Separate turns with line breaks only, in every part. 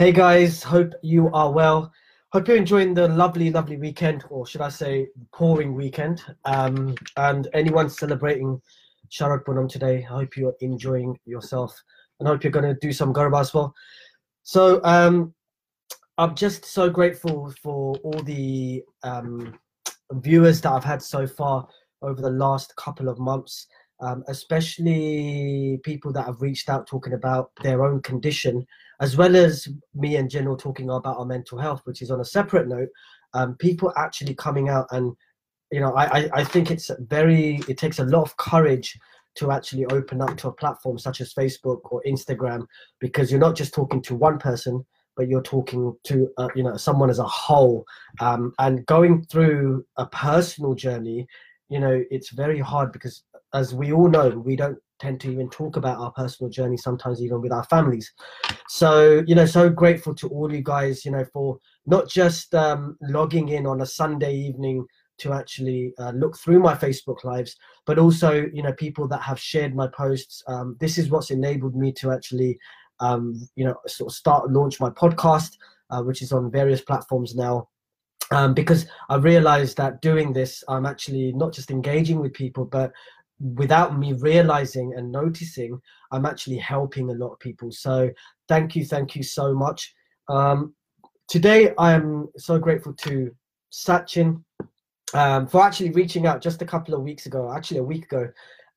Hey guys, hope you are well. Hope you're enjoying the lovely, lovely weekend, or should I say, pouring weekend. Um, and anyone celebrating Sharad Punam today, I hope you're enjoying yourself and hope you're going to do some Garba as well. So, um, I'm just so grateful for all the um, viewers that I've had so far over the last couple of months um, especially people that have reached out talking about their own condition, as well as me and General talking about our mental health, which is on a separate note. Um, people actually coming out and, you know, I, I, I think it's very, it takes a lot of courage to actually open up to a platform such as Facebook or Instagram because you're not just talking to one person, but you're talking to uh, you know someone as a whole um, and going through a personal journey you know it's very hard because as we all know, we don't tend to even talk about our personal journey sometimes even with our families. So you know so grateful to all you guys you know for not just um, logging in on a sunday evening to actually uh, look through my facebook lives but also you know people that have shared my posts. Um, this is what's enabled me to actually um, you know sort of start launch my podcast uh, which is on various platforms now. Um, because I realized that doing this, I'm actually not just engaging with people, but without me realizing and noticing, I'm actually helping a lot of people. So thank you, thank you so much. Um, today, I am so grateful to Sachin um, for actually reaching out just a couple of weeks ago, actually a week ago,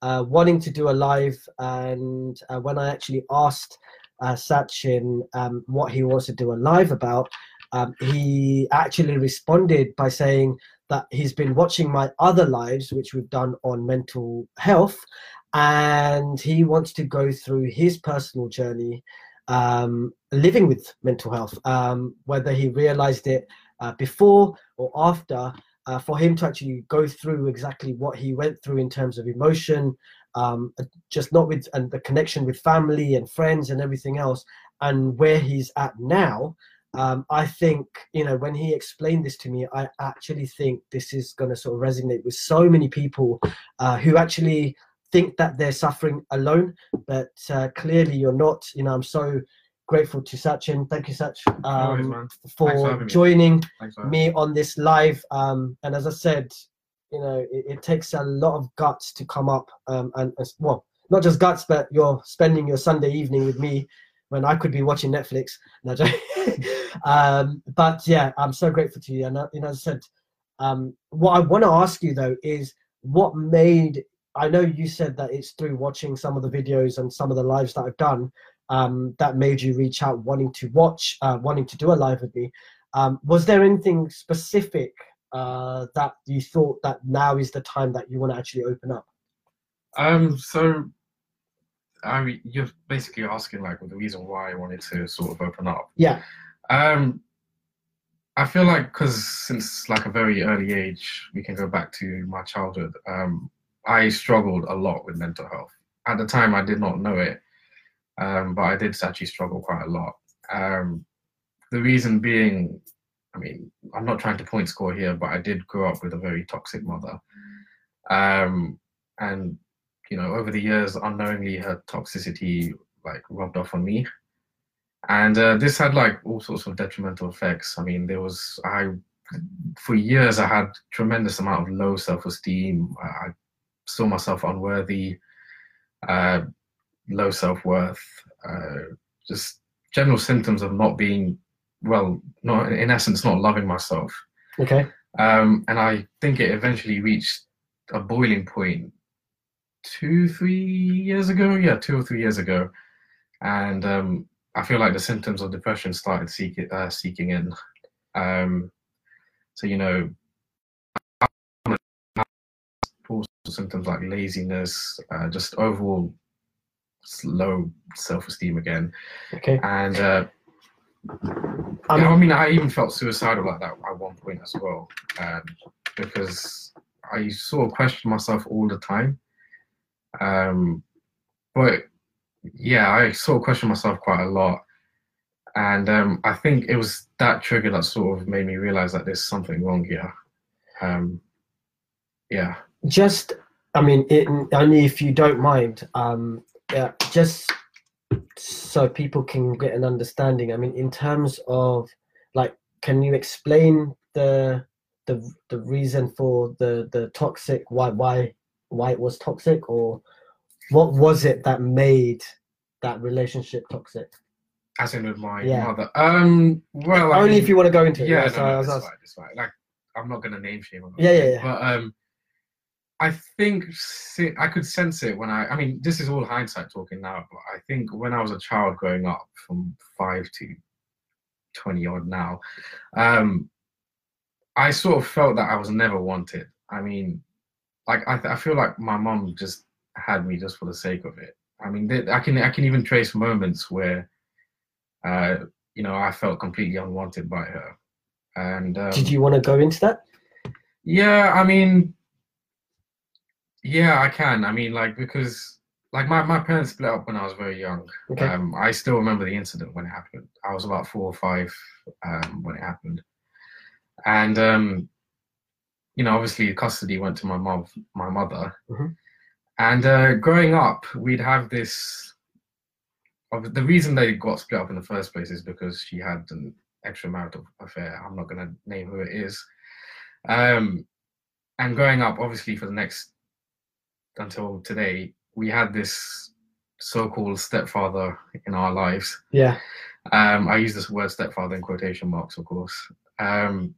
uh, wanting to do a live. And uh, when I actually asked uh, Sachin um, what he wants to do a live about, um, he actually responded by saying that he's been watching my other lives, which we've done on mental health, and he wants to go through his personal journey um, living with mental health, um, whether he realized it uh, before or after. Uh, for him to actually go through exactly what he went through in terms of emotion, um, just not with and the connection with family and friends and everything else, and where he's at now, um, I think you know when he explained this to me, I actually think this is going to sort of resonate with so many people uh, who actually think that they're suffering alone, but uh, clearly you're not. You know, I'm so grateful to Sachin. Thank you, Sach, um, for, for joining me. me on this live. Um, and as I said, you know, it, it, takes a lot of guts to come up um, and, and well, not just guts, but you're spending your Sunday evening with me when I could be watching Netflix. No, um, but yeah, I'm so grateful to you. And uh, as I said, um, what I want to ask you though is what made. I know you said that it's through watching some of the videos and some of the lives that I've done um, that made you reach out, wanting to watch, uh, wanting to do a live with me. Um, was there anything specific uh, that you thought that now is the time that you want to actually open up?
Um, so I mean, you're basically asking like the reason why I wanted to sort of open up.
Yeah.
Um, I feel like because since like a very early age, we can go back to my childhood. Um, I struggled a lot with mental health. At the time, I did not know it, um, but I did actually struggle quite a lot. Um, the reason being, I mean, I'm not trying to point score here, but I did grow up with a very toxic mother. Um, and you know, over the years, unknowingly, her toxicity like rubbed off on me, and uh, this had like all sorts of detrimental effects. I mean, there was I for years I had tremendous amount of low self-esteem. I, saw myself unworthy, uh, low self-worth, uh, just general symptoms of not being well, not in essence, not loving myself.
Okay.
Um, and I think it eventually reached a boiling point two, three years ago. Yeah, two or three years ago, and um, I feel like the symptoms of depression started seeking uh, seeking in. Um, so you know, symptoms like laziness, uh, just overall low self-esteem again.
Okay.
And uh, um, I mean, I even felt suicidal like that at one point as well, um, because I sort of questioned myself all the time. Um, but yeah, I sort of questioned myself quite a lot. And um, I think it was that trigger that sort of made me realize that there's something wrong here. Um, yeah.
Just, I mean, it, only if you don't mind, um, yeah, just so people can get an understanding. I mean, in terms of like, can you explain the the the reason for the the toxic why why why it was toxic or what was it that made that relationship toxic?
As in with my
Yeah.
mother. Um. Well, I
Only
mean-
if you want to go into it.
Yeah,
so
no,
I
no,
was
it's
ask-
fine. Like, I'm not gonna name shame on.
Yeah, yeah, yeah.
But um, I think I could sense it when I. I mean, this is all hindsight talking now, but I think when I was a child growing up, from five to twenty odd now, um, I sort of felt that I was never wanted. I mean, like I, I feel like my mom just had me just for the sake of it. I mean, th- I can I can even trace moments where, uh, you know, I felt completely unwanted by her, and um,
Did you want to go into that?
yeah, I mean, yeah, I can. I mean, like because like my, my parents split up when I was very young.
Okay.
Um, I still remember the incident when it happened. I was about four or five um, when it happened, and um, you know, obviously custody went to my mom, my mother,
Mhm.
and uh, growing up, we'd have this. The reason they got split up in the first place is because she had an extramarital affair. I'm not going to name who it is. Um, and growing up, obviously, for the next until today, we had this so-called stepfather in our lives.
Yeah.
Um, I use this word stepfather in quotation marks, of course. Um,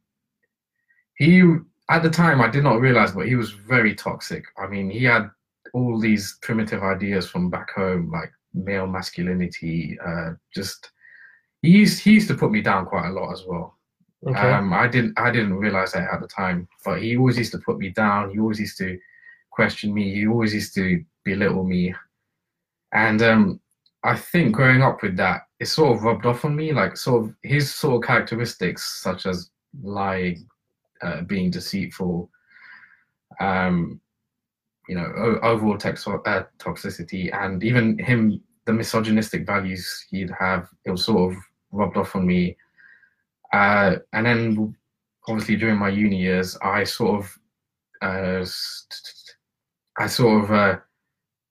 he, at the time, I did not realize, but he was very toxic. I mean, he had all these primitive ideas from back home, like male masculinity. Uh, just he used he used to put me down quite a lot as well.
Okay.
Um, I didn't I didn't realize that at the time, but he always used to put me down. He always used to question me. He always used to belittle me, and um, I think growing up with that, it sort of rubbed off on me. Like sort of his sort of characteristics, such as lying, uh, being deceitful, um, you know, o- overall tex- uh, toxicity, and even him, the misogynistic values he'd have, it was sort of rubbed off on me. Uh, and then, obviously, during my uni years, I sort of, uh, I sort of, uh,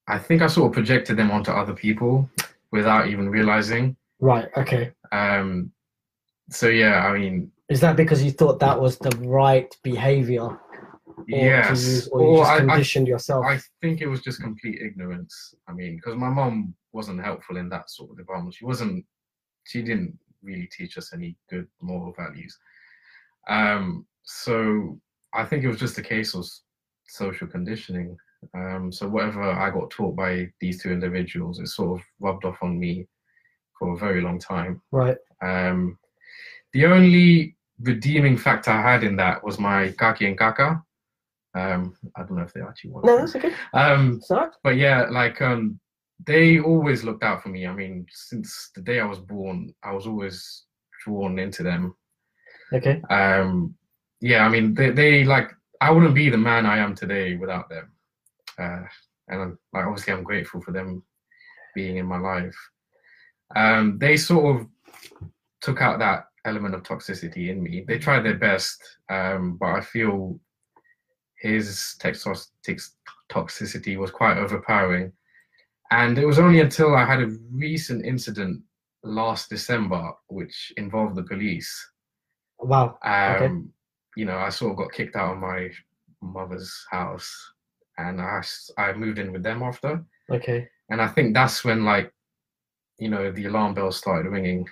I think I sort of projected them onto other people without even realizing.
right. Okay.
Um, so yeah, I mean,
Is that because you thought that was the right behavior? Or
yes,
use, or you
Or
just
I, I
conditioned yourself?
I think it was just complete ignorance. I mean, because my mom wasn't helpful in that sort of department. She wasn't. She didn't really teach us any good moral values. Um, so I think it was just a case of social conditioning. Um, so whatever I got taught by these two individuals, it sort of rubbed off on me for a very long time.
right.
Um, the only redeeming factor I had in that was my kaki and kaka. Um, I don't know if they actually want.
No, that's okay.
Um,
Sorry.
but yeah, like um, they always looked out for me. I mean, since the day I was born, I was always drawn into them.
Okay.
Um, yeah, I mean, they, they like I wouldn't be the man I am today without them. Uh, and I'm, like obviously, I'm grateful for them being in my life. Um, they sort of took out that element of toxicity in me. They tried their best, um, but I feel his tex- toxicity was quite overpowering. And it was only until I had a recent incident last December, which involved the police,
Wow.
um,
Okay.
you know, I sort of got kicked out of my mother's house, and I I moved in with them after,
Okay.
and I think that's when like, you know, the alarm bells started ringing.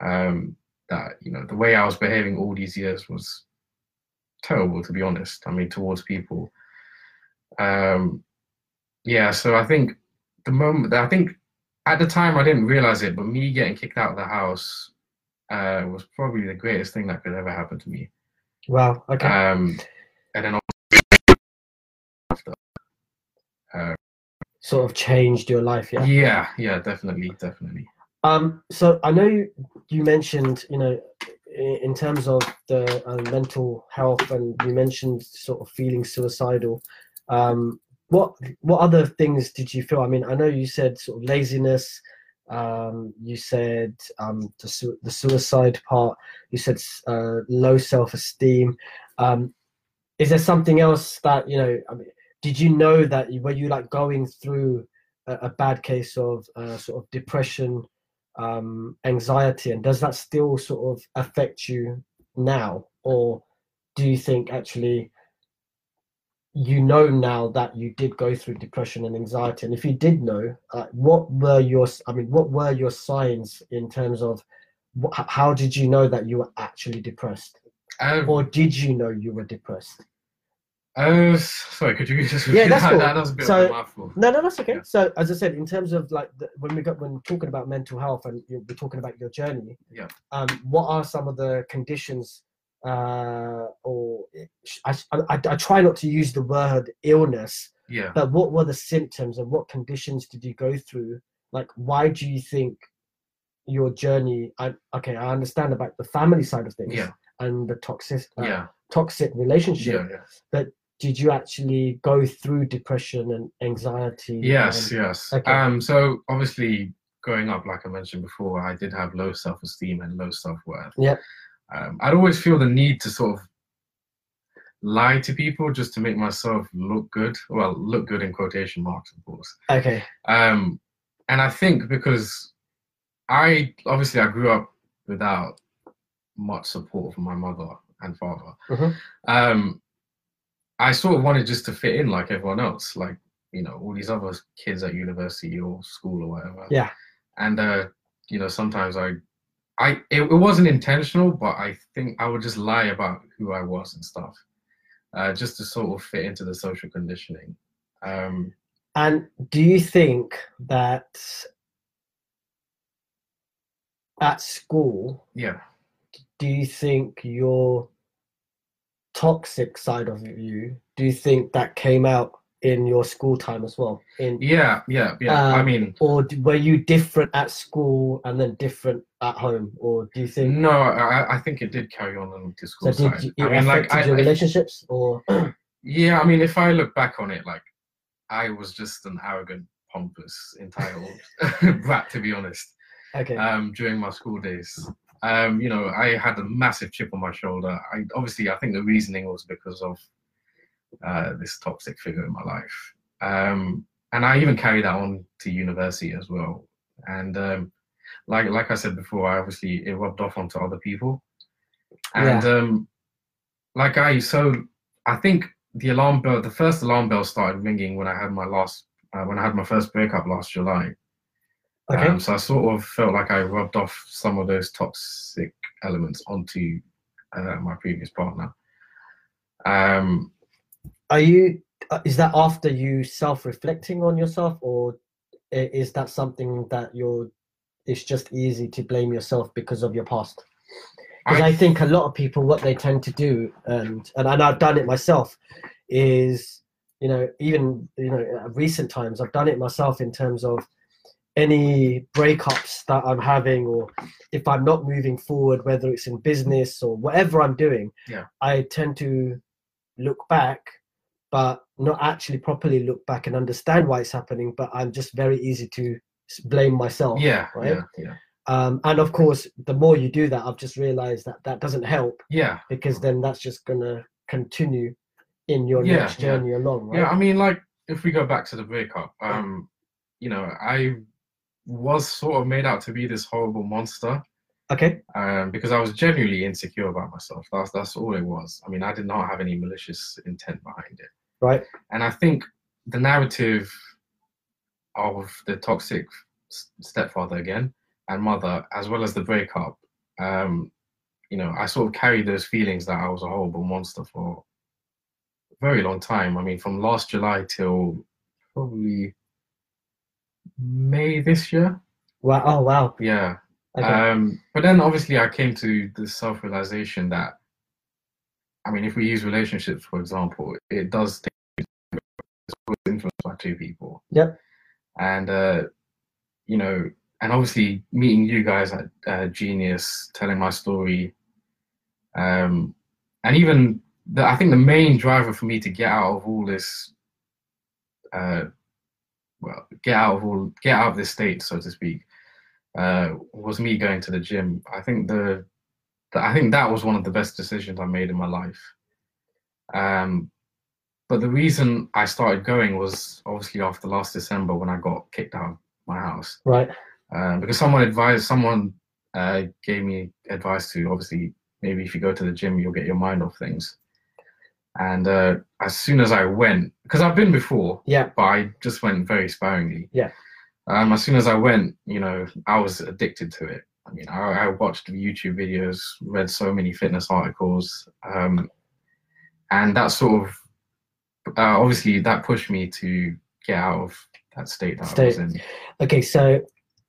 Um, that you know the way I was behaving all these years was terrible, to be honest. I mean, towards people. Um, yeah, so I think the moment I think at the time I didn't realize it, but me getting kicked out of the house uh, was probably the greatest thing that could ever happen to me.
Wow. Okay.
Um, and then after,
sort of changed your life. Yeah.
yeah, yeah, definitely, definitely.
Um. So I know you, you mentioned, you know, in, in terms of the uh, mental health, and you mentioned sort of feeling suicidal. Um. What What other things did you feel? I mean, I know you said sort of laziness. Um. You said um the su- the suicide part. You said uh, low self esteem. Um. Is there something else that you know? I mean, did you know that you, were you like going through a, a bad case of uh, sort of depression, um, anxiety, and does that still sort of affect you now, or do you think actually you know now that you did go through depression and anxiety? And if you did know uh, what were your i mean what were your signs in terms of wh- how did you know that you were actually depressed?
Um,
or did you know you were depressed
uh, sorry, could you just
Yeah, that's
that?
cool.
That was a bit
So-
of a mouthful.
no no that's okay
Yeah.
so as i said in terms of like the, when we got when talking about mental health and you we're talking about your journey
Yeah.
um what are some of the conditions uh or I, I, I try not to use the word illness
Yeah.
but what were the symptoms and what conditions did you go through like why do you think your journey I, okay i understand about the family side of things
Yeah.
and the toxic uh,
Yeah.
toxic relationship
Yeah. Yeah.
Did you actually go through depression and anxiety
Yes,
and-
yes.
Okay.
Um, so obviously, growing up, like I mentioned before, I did have low self-esteem and low self-worth.
Yeah.
Um, I'd always feel the need to sort of lie to people just to make myself look good. Well, look good in quotation marks, of course.
okay
Um, and I think because I obviously I grew up without much support from my mother and father.
Mhm.
Um, I sort of wanted just to fit in like everyone else, like you know all these other kids at university or school or whatever.
Yeah.
And uh, you know sometimes I, I it, it wasn't intentional, but I think I would just lie about who I was and stuff, uh, just to sort of fit into the social conditioning. Um,
and do you think that at school
yeah.
do you think your toxic side of you do you think that came out in your school time as well? In
Yeah, yeah, yeah. I
Um,
mean,
or were you different at school and then different at home? Or do you think
no, I, I think it did carry on on the
so
school
did you, it
I mean, like, I,
your
I-
relationships or
yeah, I mean, if I look back on it, like, I was just an arrogant, pompous, entitled brat, to be honest.
okay.
Um, during my school days, um, you know, I had a massive chip on my shoulder. I obviously, I think the reasoning was because of uh, this toxic figure in my life. Um, and I even carried that on to university as well. And um, like like I said before, I obviously it rubbed off onto other people. And um, like I so I think the alarm bell, the first alarm bell started ringing when I had my last uh, when I had my first breakup last July.
Okay
Um, so I sort of felt like I rubbed off some of those toxic elements onto uh, my previous partner. Um,
are you uh, is that after you self-reflecting on yourself or is that something that you're it's just easy to blame yourself because of your past because I, think a lot of people what they tend to do and, and and I've done it myself is you know even you know recent times I've done it myself in terms of any breakups that I'm having or if I'm not moving forward whether it's in business or whatever I'm doing
Yeah.
I tend to look back but not actually properly look back and understand why it's happening but I'm just very easy to blame myself
yeah,
right?
yeah, yeah,
um, and of course the more you do that i've just realized that that doesn't help
yeah,
because then that's just gonna continue in your
Yeah,
next
yeah.
journey along right
yeah. I mean, like if we go back to the breakup, um, you know, I was sort of made out to be this horrible monster
okay
um, because I was genuinely insecure about myself. That's that's all it was. I mean, I did not have any malicious intent behind it.
right
And I think the narrative of the toxic stepfather again and mother, as well as the breakup, um, you know, I sort of carried those feelings that I was a horrible monster for a very long time. I mean, from last July till probably May this year.
wow oh wow
Yeah.
okay
Um, but then obviously I came to the self realization that, I mean, if we use relationships, for example, it does take it's always influenced by two people.
Yep.
And, uh, you know, and obviously meeting you guys at uh, Genius, telling my story, um, and even the, I think the main driver for me to get out of all this, uh, well, get out of all, get out of this state, so to speak, uh, was me going to the gym. I think the, the I think that was one of the best decisions I made in my life. Um, but the reason I started going was obviously after last December when I got kicked out of my house.
Right.
Um, because someone advised, someone uh, gave me advice to obviously maybe if you go to the gym, you'll get your mind off things. And uh, as soon as I went, because I've been before,
Yeah.
but I just went very sparingly.
Yeah.
Um, as soon as I went, you know, I was addicted to it. I mean, I, I watched YouTube videos, read so many fitness articles, um, and that sort of, uh, obviously, that pushed me to get out of that state that I was in.
Okay, so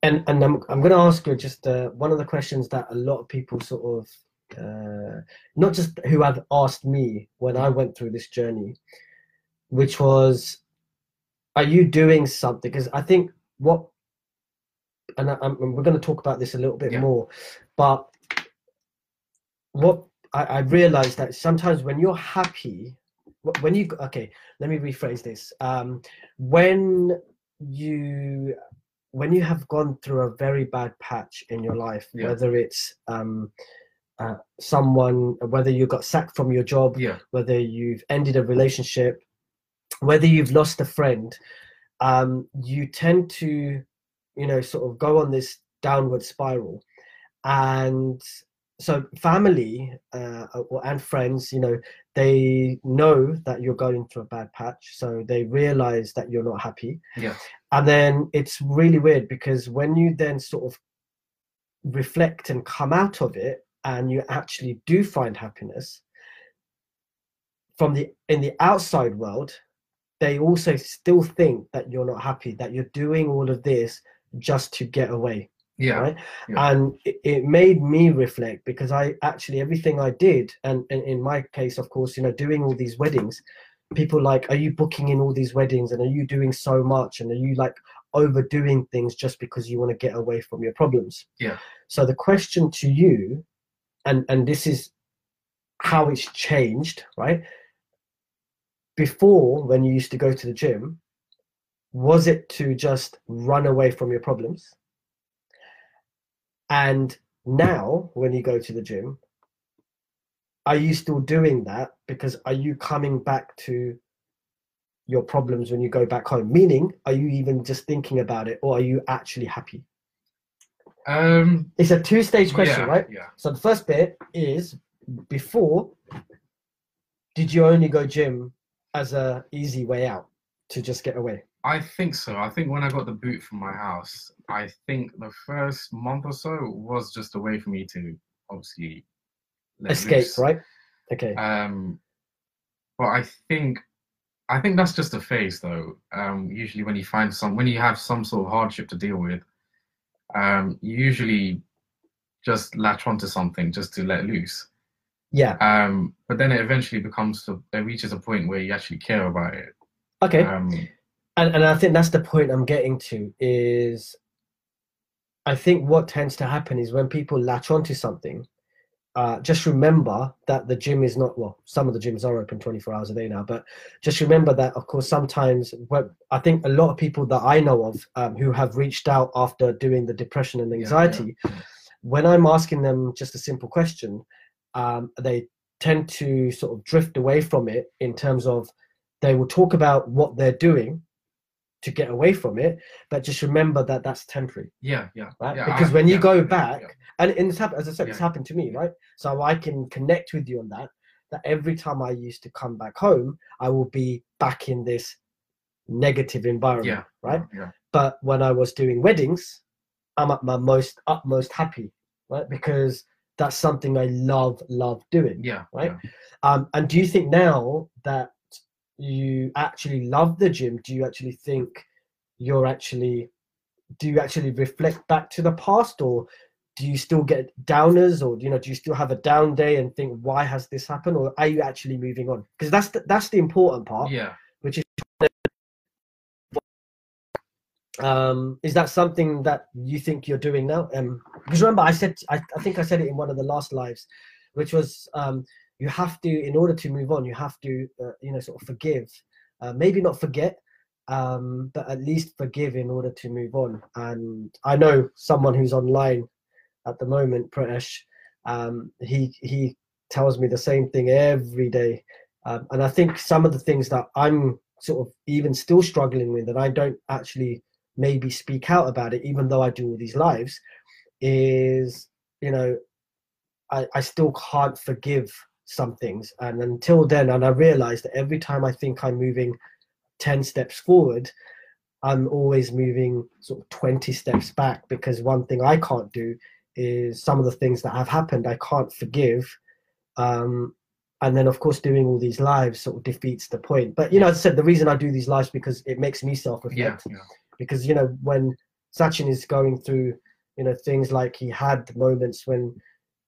and and I'm I'm going to ask you just uh, one of the questions that a lot of people sort of uh, not just who have asked me when I went through this journey, which was, are you doing something? Because I think what, and I, we're going to talk about this a little bit
Yeah.
more, but what I, I realized that sometimes when you're happy, when you okay, let me rephrase this. Um, when you when you have gone through a very bad patch in your life,
Yeah.
whether it's um, uh, someone, whether you got sacked from your job,
Yeah,
whether you've ended a relationship, whether you've lost a friend, um, you tend to, you know, sort of go on this downward spiral. And so, family uh, or- and friends, you know, they know that you're going through a bad patch. So they realize that you're not happy.
yeah,
And then it's really weird because when you then sort of reflect and come out of it and you actually do find happiness from the in the outside world they also still think that you're not happy that you're doing all of this just to get away
yeah,
right
yeah.
and it, it made me reflect because i actually everything i did and, and in my case of course you know doing all these weddings people like are you booking in all these weddings and are you doing so much and are you like overdoing things just because you want to get away from your problems
Yeah.
so the question to you and and this is how it's changed right? Before when you used to go to the gym was it to just run away from your problems? And now when you go to the gym are you still doing that because are you coming back to your problems when you go back home? Meaning are you even just thinking about it or are you actually happy
Um,
it's a two stage question
yeah,
right
Yeah.
so the first bit is before did you only go gym as a easy way out to just get away
I think so. I think when I got the boot from my house, I think the first month or so was just a way for me to obviously
escape
loose.
right okay
Um, but I think I think that's just a phase, though. Um, usually, when you find some, when you have some sort of hardship to deal with, um, you usually just latch onto something just to let loose.
yeah
Um, but then it eventually becomes to, it reaches a point where you actually care about it.
okay
Um,
and, and i think that's the point i'm getting to is i think what tends to happen is when people latch onto something uh, just remember that the gym is not well some of the gyms are open 24 hours a day now but just remember that of course sometimes when, i think a lot of people that i know of um, who have reached out after doing the depression and
yeah,
anxiety
yeah.
when i'm asking them just a simple question um, they tend to sort of drift away from it in terms of they will talk about what they're doing to get away from it but just remember that that's temporary.
Yeah, yeah,
right?
Yeah,
because
I-
when you
yeah,
go back
yeah.
and, and it's happened as i said it's happened to me right? So i can connect with you on that that every time i used to come back home i will be back in this negative environment right?
Yeah,
but when i was doing weddings i'm at my most utmost happy right? Because that's something i love love doing
yeah,
Right? um and do you think now that you actually love the gym? Do you actually think you're actually do you actually reflect back to the past or do you still get downers or you know do you still have a down day and think why has this happened? Or are you actually moving on? Because that's the, that's the important part
yeah.
Which is um is that something that you think you're doing now? Um because remember i said I, I think i said it in one of the last lives which was um you have to in order to move on you have to uh, you know sort of forgive. Uh, maybe not forget um but at least forgive in order to move on. And i know someone who's online at the moment pratesh um he he tells me the same thing every day. Um, and I think some of the things that I'm sort of even still struggling with, and I don't actually maybe speak out about it, even though I do all these lives, is you know, I, I still can't forgive some things. And until then, and I realized that every time I think I'm moving 10 steps forward, I'm always moving sort of 20 steps back because one thing I can't do is some of the things that have happened I can't forgive. Um, and then, of course, doing all these lives sort of defeats the point. But, you know, as I said, the reason I do these lives because it makes me self reflect.
Yeah, yeah.
Because, you know, when Sachin is going through, you know, things like he had moments when,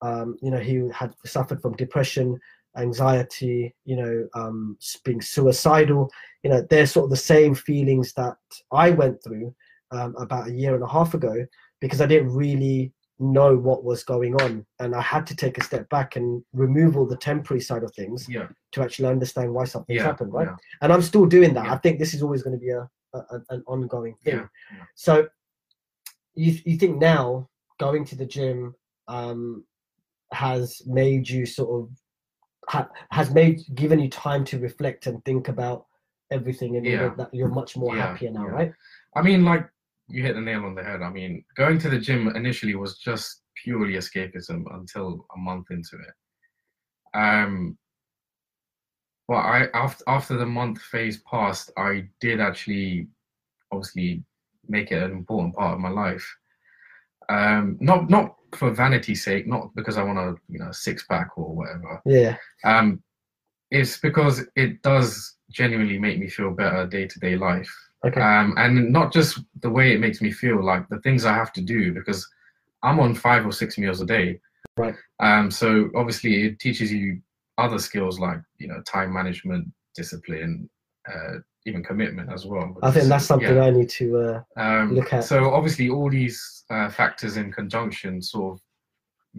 um, you know, he had suffered from depression, anxiety, you know, um, being suicidal. You know, they're sort of the same feelings that I went through um, about a year and a half ago because I didn't really know what was going on, and I had to take a step back and remove all the temporary side of things
Yeah,
to actually understand why something's
yeah,
happened, right?
yeah,
And I'm still doing that. I think this is always going to be a, a an ongoing thing. So, you you think now going to the gym um, has made you sort of ha, has made given you time to reflect and think about everything, and
Yeah.
that you're much more
Yeah,
happier now,
yeah.
right?
I mean, like you hit the nail on the head. I mean, going to the gym initially was just purely escapism until a month into it. Um, well, I after after the month phase passed, I did actually, obviously, make it an important part of my life. Um, not not for vanity's sake, not because I want to, you know, six pack or whatever.
Yeah,
Um, it's because it does genuinely make me feel better day to day life
okay,
um, and not just the way it makes me feel, like the things I have to do because I'm on five or six meals a day.
Right.
Um, so obviously it teaches you other skills like you know time management, discipline, uh, even commitment as well.
I think that's something
yeah,
I need to. Uh,
um,
look at.
So obviously all these uh, factors in conjunction sort of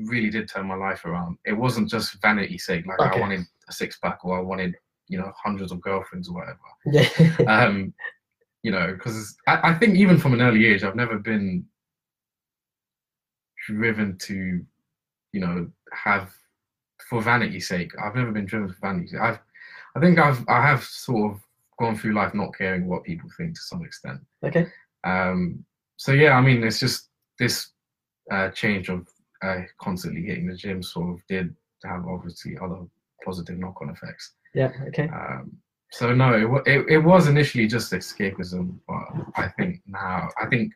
really did turn my life around. It wasn't just vanity sake, like
Okay.
I wanted a six pack or I wanted you know hundreds of girlfriends or whatever
yeah,
um, you know, because I, I think even from an early age, I've never been driven to, you know, have for vanity's sake. I've never been driven for vanity. I've, I think I've, I have sort of gone through life not caring what people think to some extent.
okay,
Um, so yeah, I mean, it's just this uh, change of uh, constantly hitting the gym sort of did have obviously other positive knock-on effects.
yeah, okay,
Um, so no, it, it it was initially just escapism, but I think now I think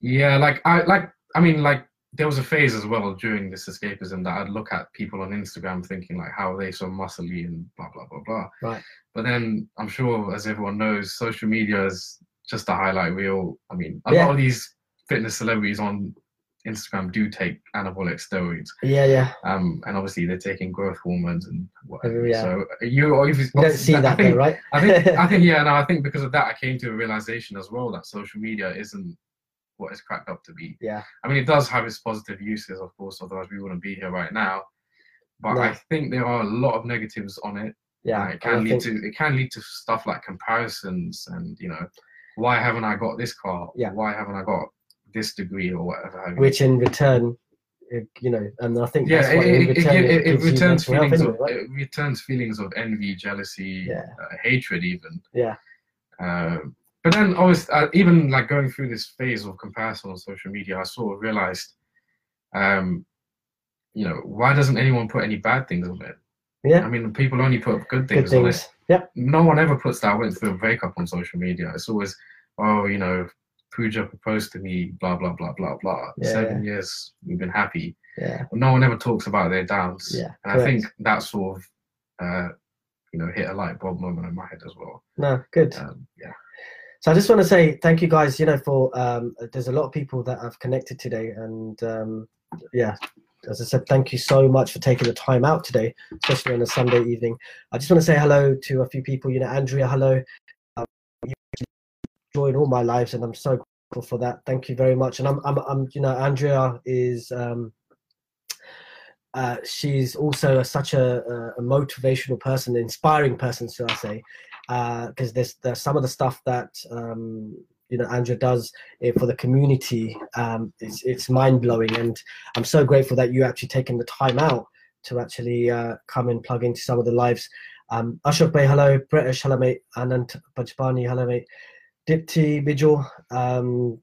yeah, like I like I mean like there was a phase as well during this escapism that I'd look at people on Instagram thinking like how are they so muscly and blah blah blah blah.
Right.
But then I'm sure as everyone knows, social media is just a highlight reel. I mean, a
Yeah.
lot of these fitness celebrities on Instagram do take anabolic steroids
yeah, yeah.
um, and obviously they're taking growth hormones and whatever.
Yeah.
So you obviously
You don't see that
think,
though, right?
I think I think yeah, no, I think because of that I came to a realization as well that social media isn't what it's cracked up to be.
yeah,
I mean, it does have its positive uses, of course, otherwise we wouldn't be here right now. But. I think there are a lot of negatives on it.
yeah.
Uh, it can lead
think-
to it can lead to stuff like comparisons and you know, why haven't I got this car?
Yeah.
Why haven't I got this degree or whatever? have you.
which in return, it, you know, and I think
yeah,
that's
it,
what
it, it,
return
it, it
gives you
returns feelings of
right?
it returns feelings of envy, jealousy,
Yeah.
uh, hatred, even.
Yeah.
Um, but then, always, uh, even like going through this phase of comparison on social media, I sort of realized, um, you know, why doesn't anyone put any bad things on it?
Yeah.
I mean, people only put good
Good
things, on it.
things. Yep.
No one ever puts that I went through a breakup on social media. It's always, oh, you know, Pooja proposed to me, blah blah blah blah blah.
Yeah,
Seven years, we've been happy
Yeah.
no one ever talks about their downs.
Yeah,
and I think that sort of, uh, you know, hit a light bulb moment in my head as well.
No, good.
Um, yeah,
So I just want to say thank you guys. You know, for um, there's a lot of people that have connected today, and um, yeah, as I said, thank you so much for taking the time out today, especially on a Sunday evening. I just want to say hello to a few people. You know, Andrea, hello. Um, you join all my lives, and I'm so grateful for that. Thank you very much. And I'm, I'm, I'm you know, Andrea is. Um, uh, she's also a, such a, a, a motivational person, inspiring person, should I say? Because there's, there's some of the stuff that um, you know Andrea does eh, for the community. Um, it's it's mind blowing, and I'm so grateful that you actually taken the time out to actually uh, come and plug into some of the lives. Um, Ashok Bhai, hello. British, hello, mate. Anand Bajpani, hello, mate. Dipti Bijul. Um,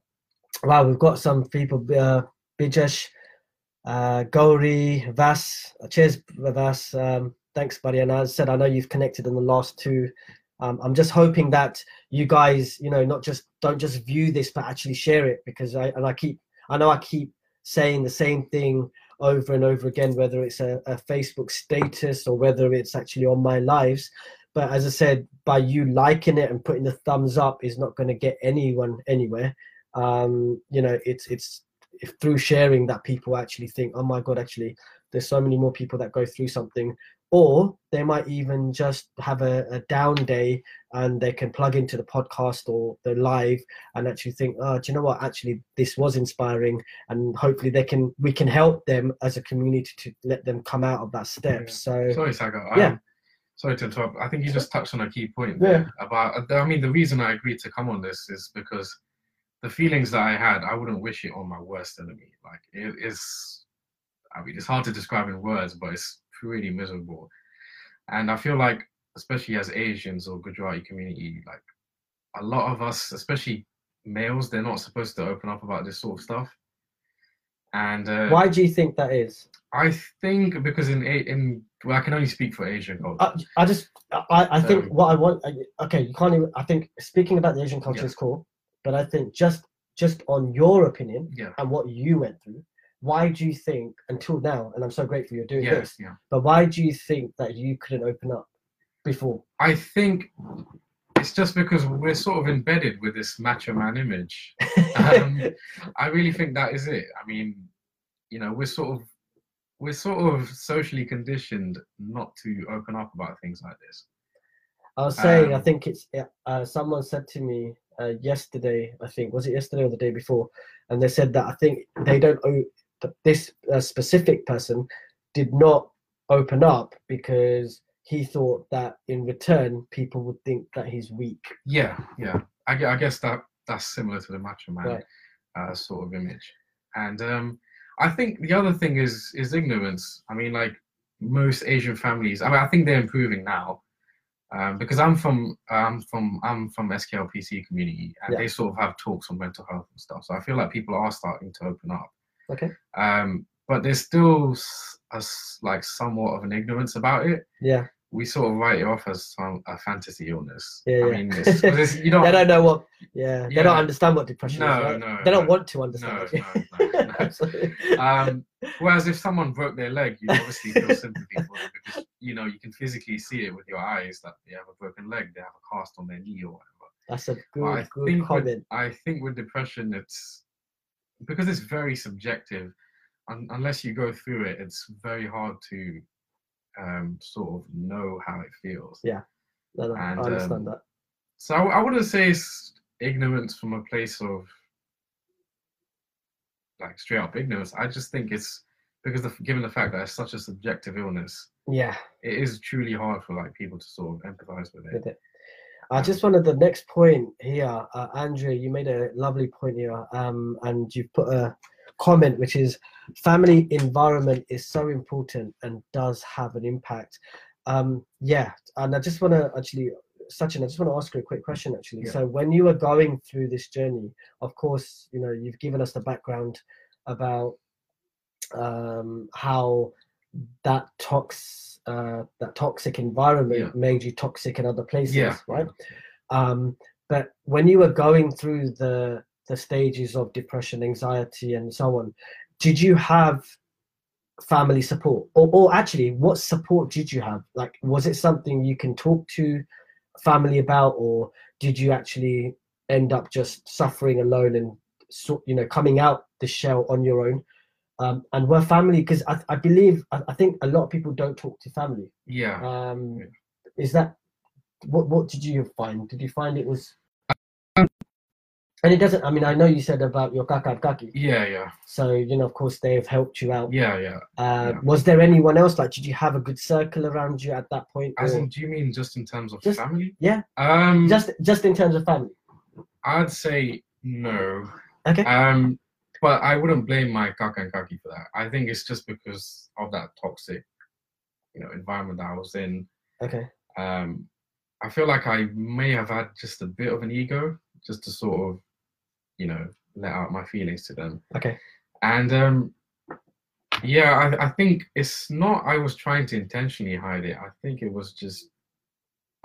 wow, we've got some people. Uh, Bijesh, uh, Gauri, Vas. Cheers, Vas. Um, thanks, buddy. And as I said, I know you've connected in the last two. Um, I'm just hoping that you guys, you know, not just don't just view this, but actually share it because I and I keep, I know I keep saying the same thing over and over again, whether it's a, a Facebook status or whether it's actually on my lives. But as I said, by you liking it and putting the thumbs up is not going to get anyone anywhere. Um, you know, it's it's if through sharing that people actually think, oh my god, actually, there's so many more people that go through something or they might even just have a, a, down day and they can plug into the podcast or the live and actually think oh do you know what? Actually this was inspiring. And hopefully they can we can help them as a community to let them come out of that step. Yeah. so
sorry Sagar yeah. um, sorry to interrupt. I think you just touched on a key point there yeah. about i mean the reason i agreed to come on this is because the feelings that i had i wouldn't wish it on my worst enemy. Like it is i mean it's hard to describe in words but it's pretty miserable. And I feel like, especially as Asians or Gujarati community, like a lot of us, especially males, they're not supposed to open up about this sort of stuff. And uh,
why do you think that is?
I think because in in well, I can only speak for Asian culture.
I, I just I, I think um, what I want. Okay, you can't even. I think speaking about the Asian culture yeah. is cool, but I think just just on your opinion
yeah.
and what you went through, why do you think until now and i'm so grateful you're doing
this
yeah. but why do you think that you couldn't open up before?
I think it's just because we're sort of embedded with this macho man image. Um, i really think that is it. I mean you know we're sort of we're sort of socially conditioned not to open up about things like this.
I was saying um, i think it's uh, someone said to me uh, yesterday i think was it yesterday or the day before? And they said that i think they don't this uh, specific person did not open up because he thought that in return people would think that he's weak.
Yeah, yeah. I, I guess that that's similar to the macho man right. uh, sort of image. And um, I think the other thing is is ignorance. I mean, like most Asian families. I mean, I think they're improving now. Um, because I'm from I'm from I'm from SKLPC community and yeah. they sort of have talks on mental health and stuff. So I feel like people are starting to open up.
Okay.
Um, but there's still a, like somewhat of an ignorance about it.
Yeah.
We sort of write it off as some a fantasy illness.
Yeah, I
yeah. mean, it's, it's, you know,
they don't know what. Yeah, they don't understand what depression
no,
is. Right?
No,
they don't
no,
want to understand.
No, no, no, um, whereas if someone broke their leg, you obviously feel sympathy for them because you know you can physically see it with your eyes that they have a broken leg, they have a cast on their knee or whatever.
That's a good, good comment.
With, I think with depression, it's because it's very subjective. Un- unless you go through it, it's very hard to um, sort of know how it feels.
Yeah, no, no, and, I understand um, that.
So I, I wouldn't say it's ignorance from a place of like straight up ignorance. I just think it's because of, given the fact that it's such a subjective illness.
Yeah,
it is truly hard for like people to sort of empathize with it. With it.
I just wanted the next point here, uh, Andrea. You made a lovely point here, um, and you put a comment which is family environment is so important and does have an impact. Um, yeah, and I just want to actually, Sachin, I just want to ask you a quick question actually. Yeah. So when you were going through this journey, of course, you know you've given us the background about um, how that tox uh, that toxic environment yeah. made you toxic in other places,
yeah.
right? Um, but when you were going through the the stages of depression, anxiety, and so on, did you have family support, or, or actually, what support did you have? Like, was it something you can talk to family about, or did you actually end up just suffering alone and you know coming out the shell on your own? Um, and were family because I, I believe I, I, think a lot of people don't talk to family.
Yeah.
Um, is that what? What did you find? Did you find it was? And it doesn't. I mean, I know you said about your kaka kaki.
Yeah, yeah.
So you know, of course, they've helped you out.
Yeah, yeah.
Uh, yeah. Was there anyone else? Like, did you have a good circle around you at that point?
As in, do you mean just in terms of
just,
family?
Yeah.
Um.
Just, just in terms of family.
I'd say no.
Okay.
Um. But I wouldn't blame my kaka and kaki for that. I think it's just because of that toxic you know environment that I was in.
Okay.
Um, I feel like I may have had just a bit of an ego, just to sort of, you know, let out my feelings to them.
Okay.
And um, yeah, I, I think it's not. I was trying to intentionally hide it. I think it was just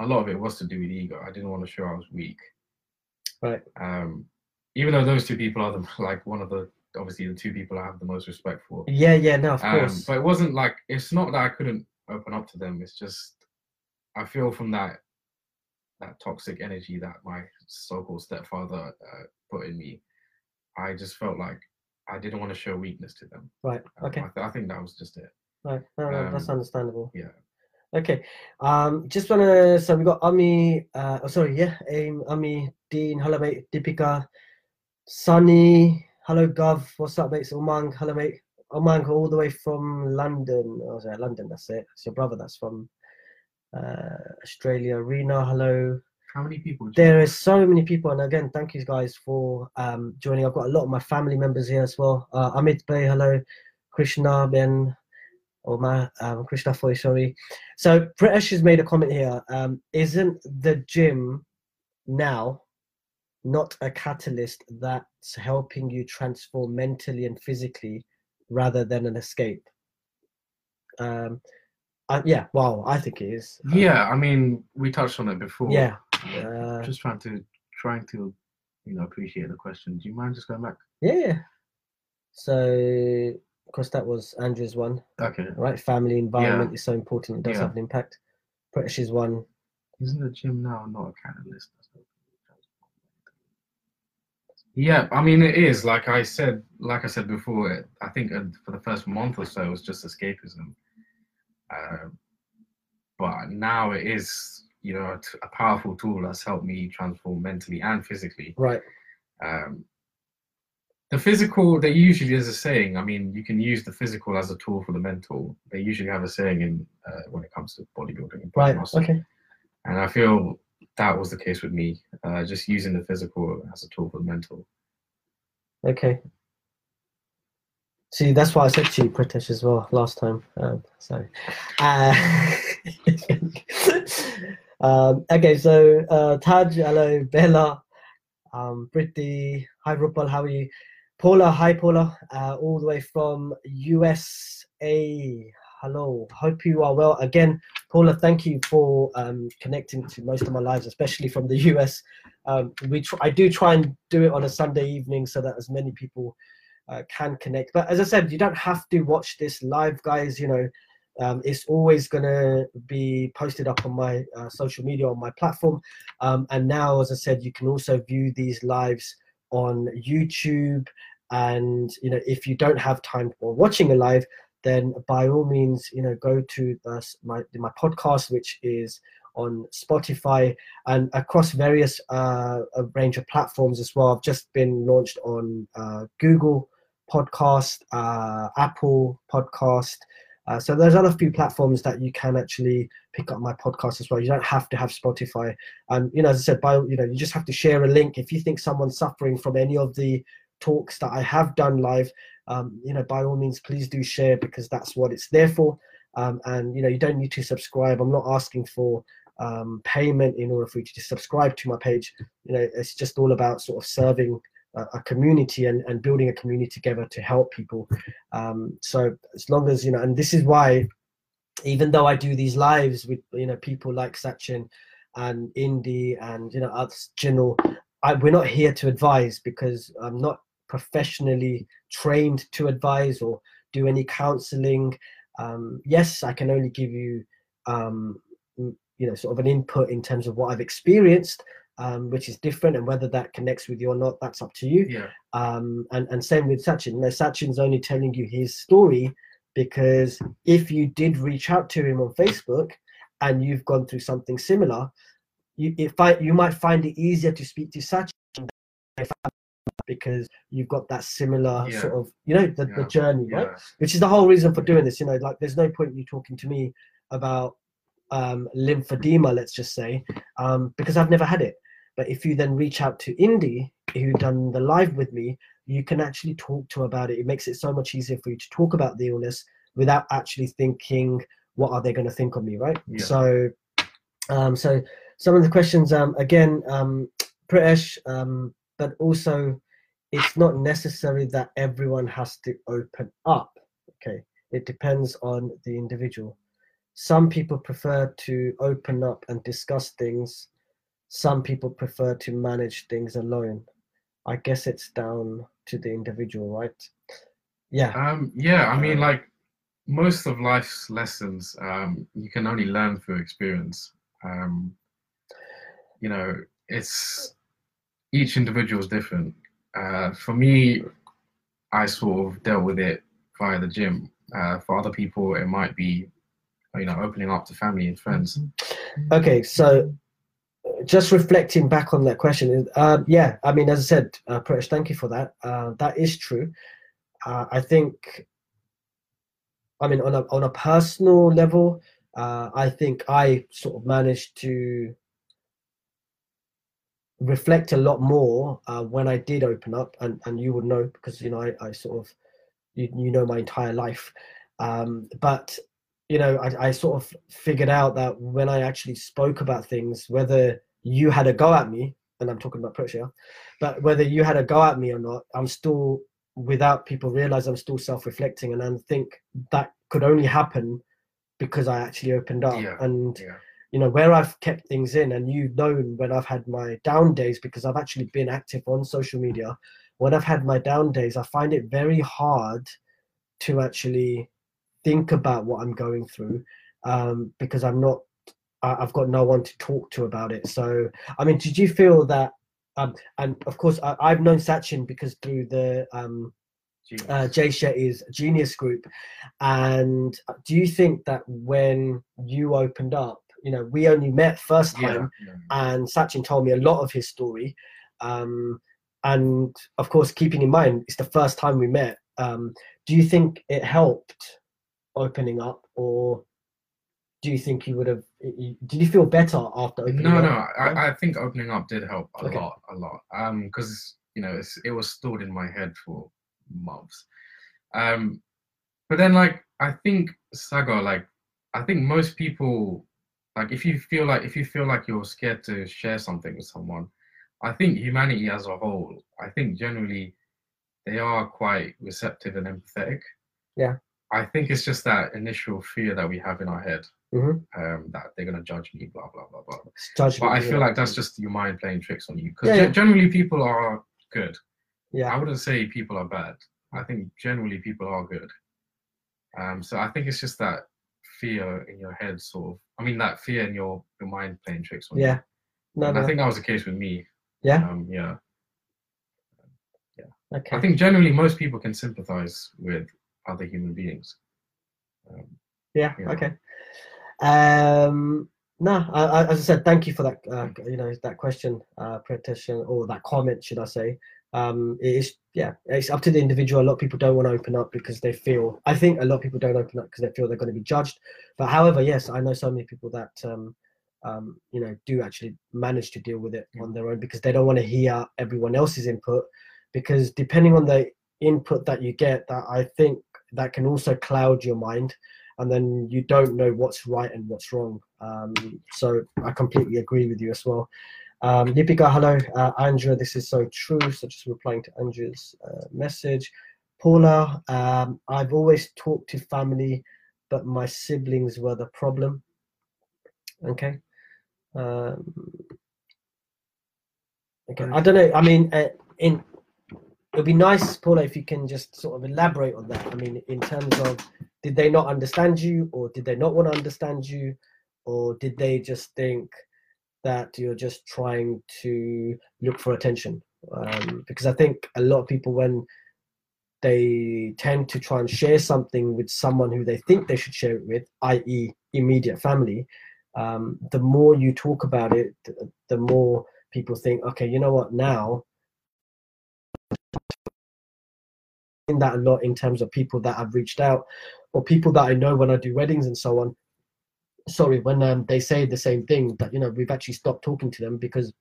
a lot of it was to do with ego. I didn't want to show I was weak.
Right.
Um, even though those two people are the like one of the obviously the two people I have the most respect for.
Yeah, yeah, no, of
Um,
course.
but it wasn't like it's not that I couldn't open up to them. It's just I feel from that that toxic energy that my so-called stepfather uh, put in me, I just felt like I didn't want to show weakness to them.
right.
Um,
Okay.
I, th- I think that was just it.
Right. No, no, that's
um,
understandable.
Yeah.
Okay. Um, just wanna. So we got Ami. Uh, oh, sorry. Yeah. Aim. Ami. Dean. Hello, mate. Deepika. Sunny. Hello, Gov. What's up, mate? It's. Hello, mate. Umang, all the way from London. Oh, sorry, London. That's it. It's your brother. That's from uh, Australia. Rena. Hello.
How many people?
There is so many people, and again, thank you guys for um, joining. I've got a lot of my family members here as well. Uh, Amit Bey, hello, Krishna Ben, or my um, Krishna Foy, sorry. So British has made a comment here. Um, isn't the gym now not a catalyst that's helping you transform mentally and physically, rather than an escape? Um, uh, yeah, well, I think it is. Uh,
Yeah, I mean, we touched on it before.
yeah. Uh,
Just trying to trying to, you know, appreciate the question. Do you mind just going back?
Yeah. yeah. So, of course, that was Andrew's one,
Okay.
right? Family environment is so important; it does
Yeah.
have an impact. British's one,
Isn't the gym now not a catalyst? Yeah, I mean it is. Like I said, like I said before, it, I think uh, for the first month or so it was just escapism. Uh, but now it is, you know, a, t- a powerful tool that's helped me transform mentally and physically.
right?
Um, the physical, they usually there's a saying. I mean, you can use the physical as a tool for the mental. They usually have a saying in uh, when it comes to bodybuilding and
Right.
muscle.
Okay.
And I feel that was the case with me, uh, just using the physical as a tool for mental.
Okay. See, that's why I said to you British as well last time. Um, uh, um, okay. So, uh, Taj, hello, Bella, um, hi, Rupal, how are you? Paula, hi, Paula, uh, all the way from USA. Hello, hope you are well. Again, Paula, thank you for um, connecting to most of my lives, especially from the US. Um, we tr- I do try and do it on a Sunday evening so that as many people uh, can connect. But as I said, you don't have to watch this live, guys. You know, um, it's always going to be posted up on my uh, social media on my platform. Um, and now, as I said, you can also view these lives on YouTube. And you know, if you don't have time for watching a live, then by all means, you know, go to my my podcast, which is on Spotify and across various uh, a range of platforms as well. I've just been launched on uh, Google Podcast, uh, Apple Podcast. Uh, so there's other few platforms that you can actually pick up my podcast as well. You don't have to have Spotify. And you know, as I said, by you know, you just have to share a link. If you think someone's suffering from any of the talks that I have done live, um, you know, by all means, please do share because that's what it's there for. Um, and you know, you don't need to subscribe. I'm not asking for um, payment in order for you to subscribe to my page. You know, it's just all about sort of serving a, community and, and building a community together to help people. Um, so as long as you know, and this is why, even though I do these lives with you know people like Sachin and Indy and you know others, Jinal, I, we're not here to advise because I'm not professionally trained to advise or do any counseling. Um, yes, I can only give you um, you know sort of an input in terms of what I've experienced, um, which is different, and whether that connects with you or not, that's up to you.
Yeah.
Um, and and same with Sachin. You know, Sachin's only telling you his story because if you did reach out to him on Facebook and you've gone through something similar, you it find you might find it easier to speak to Sachin because you've got that similar
Yeah.
sort of you know the, the
Yeah.
journey, right? Which is the whole reason for doing this. You know, like there's no point you talking to me about um, lymphedema, let's just say, um, because I've never had it. But if you then reach out to Indy, who done the live with me, you can actually talk to her about it. It makes it so much easier for you to talk about the illness without actually thinking, what are they going to think of me, right?
Yeah.
So, um, so some of the questions, um, again, um, Pritesh, um, but also it's not necessary that everyone has to open up. Okay, it depends on the individual. Some people prefer to open up and discuss things. Some people prefer to manage things alone. I guess it's down to the individual, right? Yeah.
Um, yeah, I mean,
Uh,
like most of life's lessons, um, you can only learn through experience. Um, you know, it's each individual is different. Uh, for me, I sort of dealt with it via the gym. Uh, for other people, it might be, you know, opening up to family and friends.
Okay, so uh, just reflecting back on that question, um, yeah, I mean, as I said, uh, thank you for that. Uh, that is true. Uh, I think, I mean, on a on a personal level, uh, I think I sort of managed to reflect a lot more uh, when I did open up, and and you would know because you know I, I sort of you you know my entire life, um, but you know I, I sort of figured out that when I actually spoke about things, whether you had a go at me, and I'm talking about pressure, but whether you had a go at me or not, I'm still without people realize I'm still self-reflecting, and I think that could only happen because I actually opened up.
Yeah,
and
Yeah.
You know where i've kept things in and you've known when i've had my down days because i've actually been active on social media when i've had my down days i find it very hard to actually think about what i'm going through um, because i'm not i've got no one to talk to about it so i mean did you feel that um, and of course I, i've known sachin because through the um,
Genius.
uh, Jay Shetty's Genius Group. And do you think that when you opened up, you know, we only met first time,
yeah.
and Sachin told me a lot of his story. Um, and of course, keeping in mind it's the first time we met. Um, do you think it helped opening up, or do you think you would have? Did you feel better after opening
No,
up?
no. I, I think opening up did help a
Okay.
lot, a lot. Um, because you know it's, it was stored in my head for months. Um, but then like I think Sagar, like I think most people, like if you feel like if you feel like you're scared to share something with someone, I think humanity as a whole, I think generally they are quite receptive and empathetic.
Yeah.
I think it's just that initial fear that we have in our head
Mhm.
um, that they're gonna judge me, blah blah blah blah.
Judgment,
But I feel
it?
like that's just your mind playing tricks on you. Because
Yeah, yeah.
generally people are good.
Yeah.
I wouldn't say people are bad. I think generally people are good. Um, so I think it's just that fear in your head, sort of. I mean, that fear in your, your mind playing tricks on
yeah.
you.
No,
And I think that was the case with me.
Yeah.
Um, yeah.
Okay.
I think generally most people can sympathize with other human beings. Um,
Yeah.
Yeah.
Okay. Um, no, I, I, as I said, thank you for that. Uh, you know that question, uh, petition or that comment, should I say? Um, it is yeah, it's up to the individual. A lot of people don't want to open up because they feel. I think a lot of people don't open up because they feel they're going to be judged. But however, yes, I know so many people that um, um, you know do actually manage to deal with it on their own because they don't want to hear everyone else's input. Because depending on the input that you get, that I think that can also cloud your mind and then you don't know what's right and what's wrong. Um, so I completely agree with you as well. Um, Yipika, hello, uh, Andrea. This is so true. So just replying to Andrea's uh, message. Paula, um, I've always talked to family, but my siblings were the problem. Okay. Um, okay. I don't know. I mean, uh, in it'd be nice, Paula, if you can just sort of elaborate on that. I mean, in terms of did they not understand you, or did they not want to understand you, or did they just think that you're just trying to look for attention? Um, because I think a lot of people, when they tend to try and share something with someone who they think they should share it with, i.e., immediate family, um, the more you talk about it, the, more people think, okay, you know what, now that a lot in terms of people that I've reached out or people that I know when I do weddings and so on. Sorry, when um, they say the same thing that you know we've actually stopped talking to them because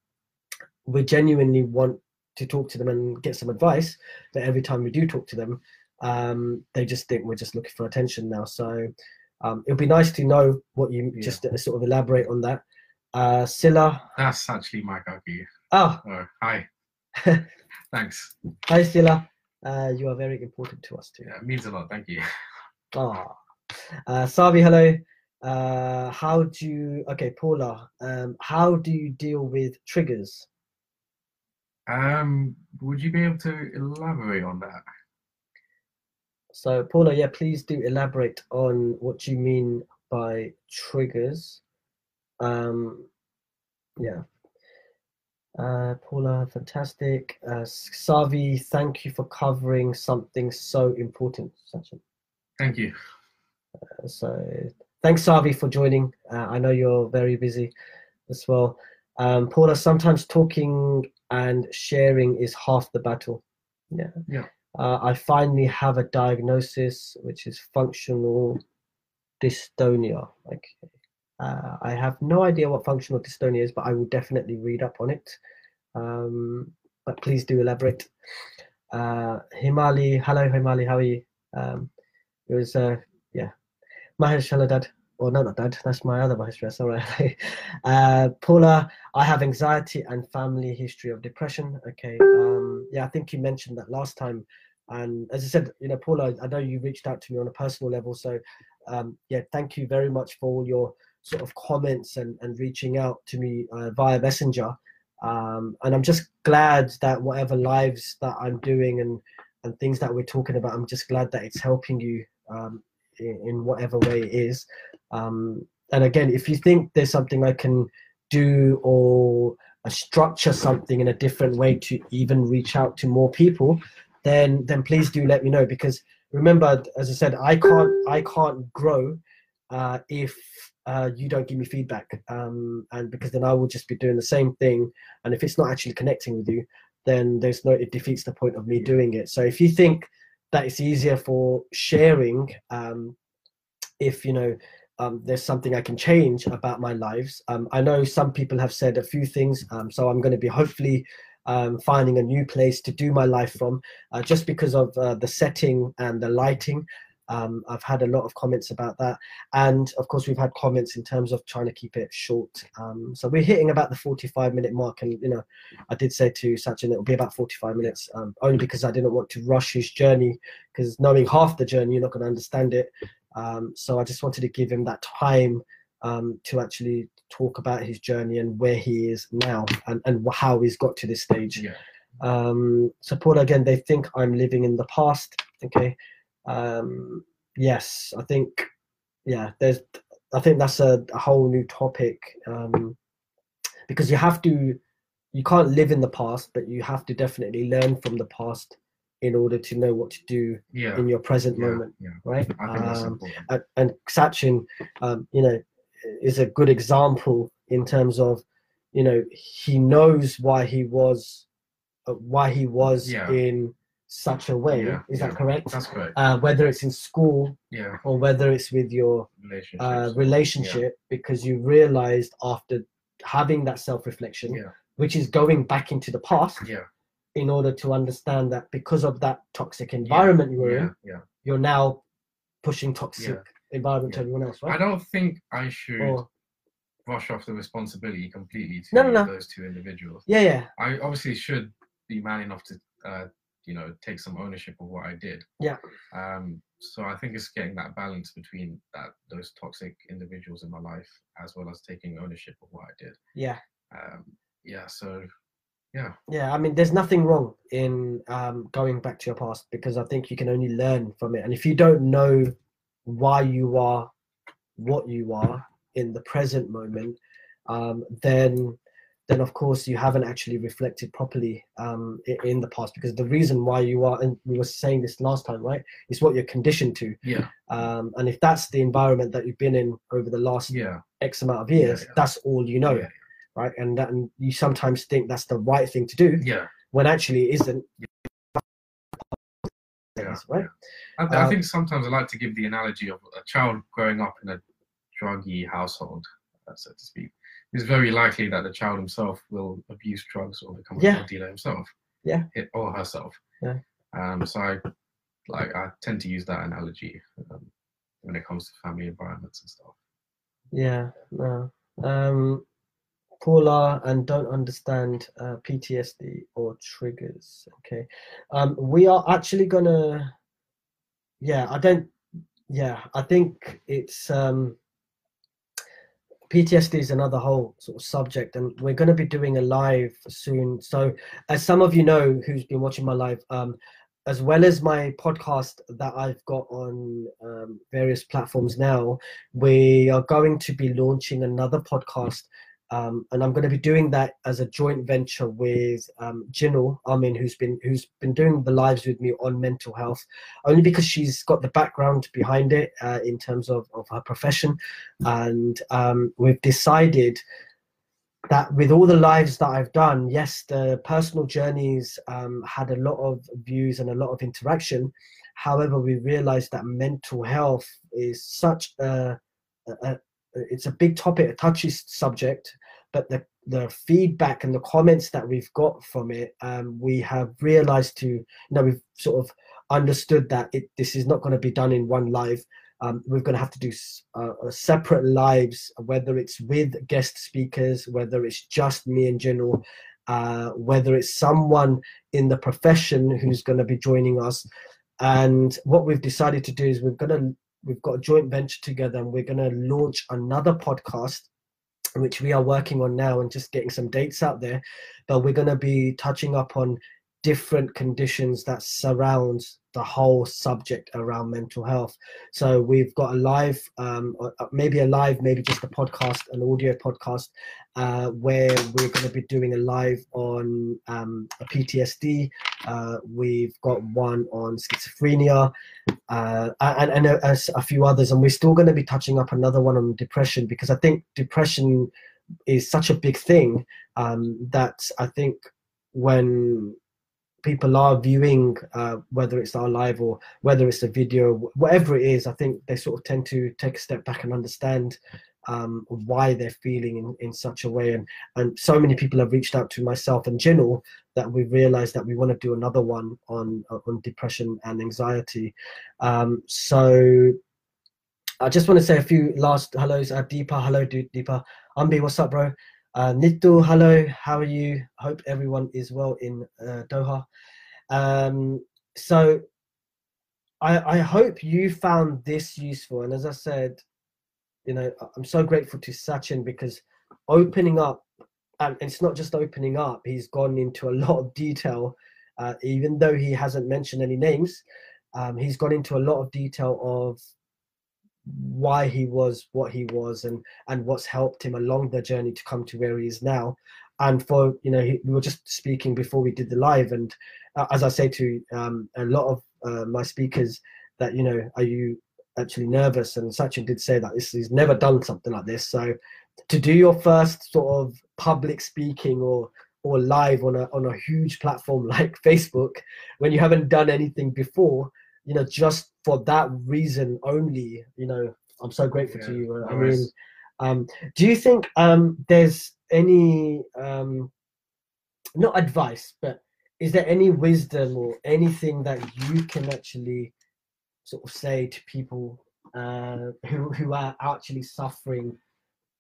we genuinely want to talk to them and get some advice. But every time we do talk to them, um, they just think we're just looking for attention now. So Um, it'll be nice to know what you
Yeah.
just uh, sort of elaborate on that. Uh, Silla.
That's actually my Gagi.
Oh,
Oh, hi. Thanks.
hi Silla. Uh, you are very important to us too.
Yeah, it means a lot. Thank you.
Ah, uh, Savi, hello. Uh, how do you? Okay, Paula. Um, how do you deal with triggers?
Um, would you be able to elaborate on that?
So, Paula, yeah, please do elaborate on what you mean by triggers. Um, yeah. Uh, Paula, fantastic. Uh, Savi, thank you for covering something so important. Sachin.
Thank you.
Uh, So, thanks, Savi, for joining. Uh, I know you're very busy as well. Um, Paula, sometimes talking and sharing is half the battle. Yeah.
Yeah.
Uh, I finally have a diagnosis, which is functional dystonia. Okay. Uh, I have no idea what functional dystonia is, but I will definitely read up on it. Um, but please do elaborate. Uh, Himali, hello Himali, how are you? Um, it was, uh, yeah, Mahesh, dad. Or no, not dad, that's my other Mahesh right. uh, Paula, I have anxiety and family history of depression. Okay, um, yeah, I think you mentioned that last time. And as I said, you know, Paula, I know you reached out to me on a personal level. So, um, yeah, thank you very much for all your sort of comments and, and reaching out to me uh, via Messenger. Um, and I'm just glad that whatever lives that I'm doing and, and things that we're talking about, I'm just glad that it's helping you um, in, whatever way it is. Um, and again, if you think there's something I can do or uh, structure something in a different way to even reach out to more people, then then please do let me know because remember, as I said, I can't I can't grow uh, if uh, you don't give me feedback, um, and because then I will just be doing the same thing, and if it's not actually connecting with you, then there's no it defeats the point of me doing it. So if you think that it's easier for sharing, um, if you know um, there's something I can change about my lives. Um, I know some people have said a few things, um, so I'm going to be hopefully um, finding a new place to do my life from, uh, just because of uh, the setting and the lighting. Um, I've had a lot of comments about that, and of course we've had comments in terms of trying to keep it short. Um, so we're hitting about the 45 minute mark, and you know, I did say to Sachin it'll be about 45 minutes, um, only because I didn't want to rush his journey, because knowing half the journey you're not going to understand it. Um, so I just wanted to give him that time um, to actually talk about his journey and where he is now and, and how he's got to this stage.
Yeah.
Um, so Paul, again, they think I'm living in the past. Okay. Um, yes, I think, yeah, there's, I think that's a, a whole new topic um, because you have to, you can't live in the past, but you have to definitely learn from the past in order to know what to do
Yeah.
in your present
yeah,
moment,
Yeah.
right?
I think that's
Um, and, and Sachin, um, you know, is a good example in terms of, you know, he knows why he was, uh, why he was in such a way.
Yeah,
Is
yeah.
that correct?
That's correct.
Uh, whether it's in school
Yeah.
or whether it's with your uh, relationship, because you realized after having that self-reflection,
Yeah.
which is going back into the past,
Yeah.
in order to understand that because of that toxic environment you were in, you're now pushing toxic environment to everyone else,
I don't think I should
Or
brush off the responsibility completely to
No, no, no.
those two individuals.
yeah, yeah,
I obviously should be man enough to, uh, you know, take some ownership of what I did.
Yeah.
Um. So I think it's getting that balance between that those toxic individuals in my life as well as taking ownership of what I did.
yeah,
Um. Yeah. So. Yeah.
yeah. I mean, there's nothing wrong in um, going back to your past because I think you can only learn from it. And if you don't know why you are what you are in the present moment, um, then then of course you haven't actually reflected properly um, i- in the past because the reason why you are and we were saying this last time right is what you're conditioned to
Yeah.
um, and if that's the environment that you've been in over the last
Yeah.
x amount of years
yeah.
that's all you know
Yeah.
right and, that, and you sometimes think that's the right thing to do
Yeah.
when actually it isn't
Yeah.
right
I, I
Um,
think sometimes I like to give the analogy of a child growing up in a druggy household, uh, so to speak. It's very likely that the child himself will abuse drugs or become a
Yeah.
drug dealer himself.
Yeah.
It, or herself.
Yeah.
Um. So I, like, I tend to use that analogy. Um, when it comes to family environments and stuff.
Yeah, no. Um, Paula and don't understand uh, PTSD or triggers. Okay, um, we are actually gonna. Yeah, I don't. Yeah, I think it's um, PTSD is another whole sort of subject, and we're going to be doing a live soon. So, as some of you know, who's been watching my live, um, as well as my podcast that I've got on um, various platforms now, we are going to be launching another podcast um, and I'm going to be doing that as a joint venture with um, Jinal Amin, who's been who's been doing the lives with me on mental health, only because she's got the background behind it uh, in terms of, of her profession, and um, we've decided that with all the lives that I've done, yes, the personal journeys um, had a lot of views and a lot of interaction. However, we realized that mental health is such a, a, it's a big topic, a touchy subject, but the the feedback and the comments that we've got from it, um, we have realized to, you know, we've sort of understood that it, this is not going to be done in one live. Um, we're going to have to do uh, separate lives, whether it's with guest speakers, whether it's just me in general, uh, whether it's someone in the profession who's going to be joining us. And what we've decided to do is we're going to we've got a joint venture together and we're going to launch another podcast which we are working on now and just getting some dates out there. But we're going to be touching up on different conditions that surrounds the whole subject around mental health. So we've got a live, um, uh, maybe a live, maybe just a podcast, an audio podcast, uh, where we're going to be doing a live on um, a PTSD. Uh, we've got one on schizophrenia, uh, and, and a, a, a few others, and we're still going to be touching up another one on depression because I think depression is such a big thing um, that I think when people are viewing, uh, whether it's our live or whether it's a video, whatever it is, I think they sort of tend to take a step back and understand um, why they're feeling in, in such a way. And, and so many people have reached out to myself and Jinal that we've realized that we want to do another one on, on depression and anxiety. Um, so I just want to say a few last hellos. Uh, Deepa, hello, dude, Deepa. Ambi, what's up, bro? Uh, hello, how are you? Hope everyone is well in uh, Doha. Um, so I, I hope you found this useful. And as I said, you know, I'm so grateful to Sachin because opening up, and it's not just opening up, he's gone into a lot of detail, uh, even though he hasn't mentioned any names. Um, he's gone into a lot of detail of why he was what he was and and what's helped him along the journey to come to where he is now. And for you know we were just speaking before we did the live and uh, as i say to um, a lot of uh, my speakers that you know are you actually nervous? And sachin did say that this he's never done something like this. So to do your first sort of public speaking or or live on a on a huge platform like facebook when you haven't done anything before you know, just for that reason only, you know, I'm so grateful yeah, to you. I mean, um, do you think um, there's any, um, not advice, but is there any wisdom or anything that you can actually sort of say to people uh, who, who are actually suffering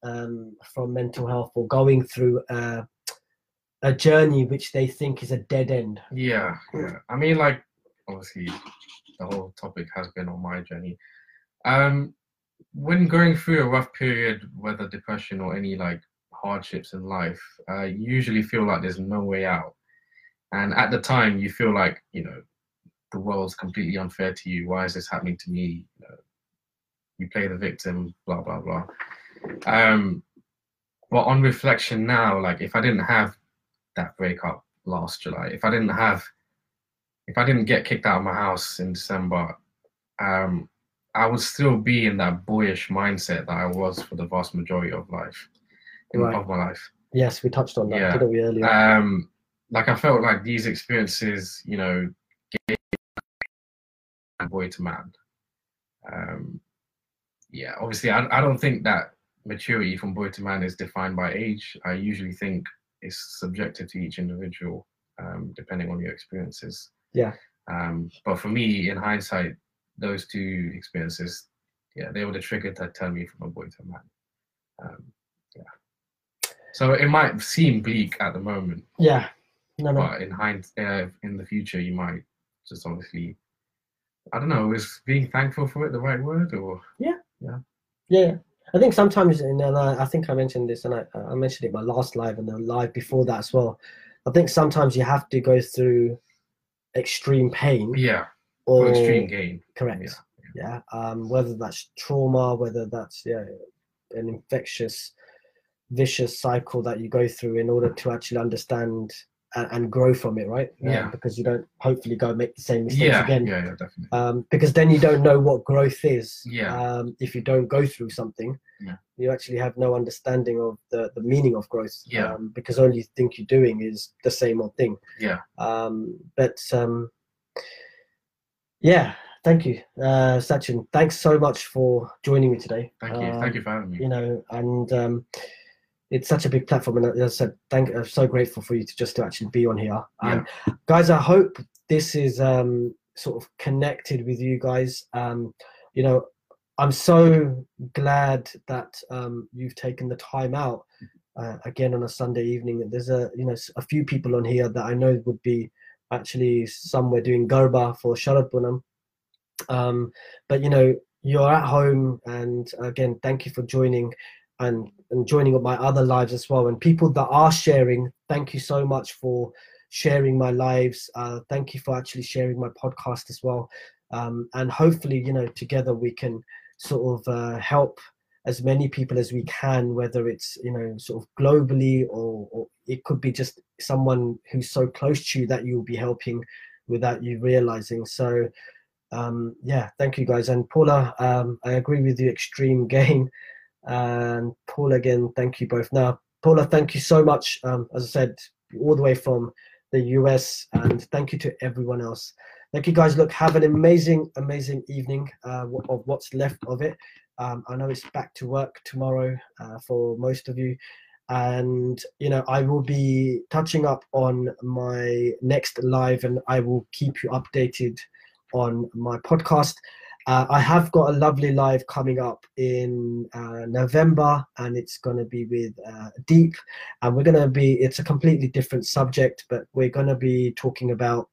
um, from mental health or going through a, a journey which they think is a dead end?
Yeah, yeah. I mean, like, obviously, the whole topic has been on my journey. Um, when going through a rough period, whether depression or any like hardships in life, uh, you usually feel like there's no way out. And at the time, you feel like, you know, the world's completely unfair to you. Why is this happening to me? You, know, you play the victim, blah, blah, blah. Um, but on reflection now, like if I didn't have that breakup last July, if I didn't have if I didn't get kicked out of my house in December, um, I would still be in that boyish mindset that I was for the vast majority of life, right. of my life.
Yes, we touched on that, yeah. didn't we earlier?
Um, like I felt like these experiences, you know, gave boy to man. Um, yeah, obviously, I, I don't think that maturity from boy to man is defined by age. I usually think it's subjective to each individual, um, depending on your experiences.
Yeah.
Um, but for me, in hindsight, those two experiences yeah, they were the trigger that turn me from a boy to a man. Um, yeah. So it might seem bleak at the moment,
Yeah. No, no.
but in hindsight, uh, in the future, you might just obviously, I don't know, is being thankful for it the right word or?
Yeah, Yeah. Yeah. I think sometimes, and I, I think I mentioned this, and I, I mentioned it in my last live and the live before that as well. I think sometimes you have to go through extreme pain
Yeah,
or
or extreme gain.
correct.
Yeah,
Yeah, um, whether that's trauma, whether that's yeah, an infectious, vicious cycle that you go through in order to actually understand and, and grow from it, right? Um,
Yeah.
because you don't hopefully go make the same mistakes
Yeah,
again.
yeah, yeah, definitely.
um, because then you don't know what growth is.
Yeah.
Um, if you don't go through something,
Yeah.
you actually have no understanding of the, the meaning of growth.
Yeah.
Um, because all you think you're doing is the same old thing.
Yeah.
Um, but um, yeah, thank you, uh, Sachin. Thanks so much for joining me today.
Thank you.
Um,
Thank you for having me.
You know, and um, it's such a big platform, and as I said, thank. I'm so grateful for you to just to actually be on here. Um, guys, I hope this is um, sort of connected with you guys. Um, you know, I'm so glad that um, you've taken the time out uh, again on a Sunday evening. There's a you know a few people on here that I know would be actually somewhere doing garba for Sharad Punam. Um, but you know, you're at home, and again, thank you for joining and and joining up my other lives as well. And people that are sharing, thank you so much for sharing my lives. Uh, thank you for actually sharing my podcast as well. Um, and hopefully, you know, together we can sort of uh, help as many people as we can, whether it's you know sort of globally or, or it could be just someone who's so close to you that you'll be helping without you realizing. So um, yeah, thank you guys. And Paula, um, I agree with you, extreme gain. And Paul again, thank you both. Now, Paula, thank you so much. Um, as I said, all the way from the US, and thank you to everyone else. Thank you guys. Look, have an amazing, amazing evening uh, of what's left of it. Um, I know it's back to work tomorrow uh, for most of you. And, you know, I will be touching up on my next live and I will keep you updated on my podcast. Uh, I have got a lovely live coming up in uh, November, and it's going to be with uh, Deep, and we're going to be. It's a completely different subject, but we're going to be talking about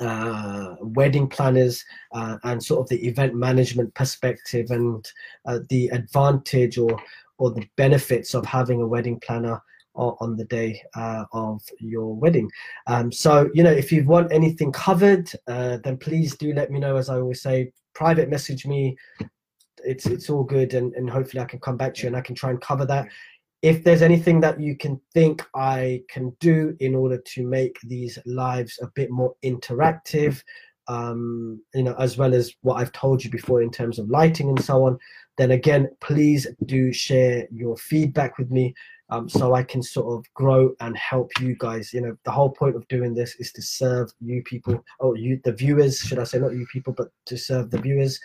uh, wedding planners uh, and sort of the event management perspective and uh, the advantage or or the benefits of having a wedding planner on the day uh, of your wedding. Um, so, you know, if you want anything covered, uh, then please do let me know. As I always say, private message me. It's it's all good, and, and hopefully I can come back to you and I can try and cover that. If there's anything that you can think I can do in order to make these lives a bit more interactive, um, you know, as well as what I've told you before in terms of lighting and so on, then again, please do share your feedback with me um, so I can sort of grow and help you guys. You know, the whole point of doing this is to serve you people, or you, the viewers, should I say, not you people, but to serve the viewers.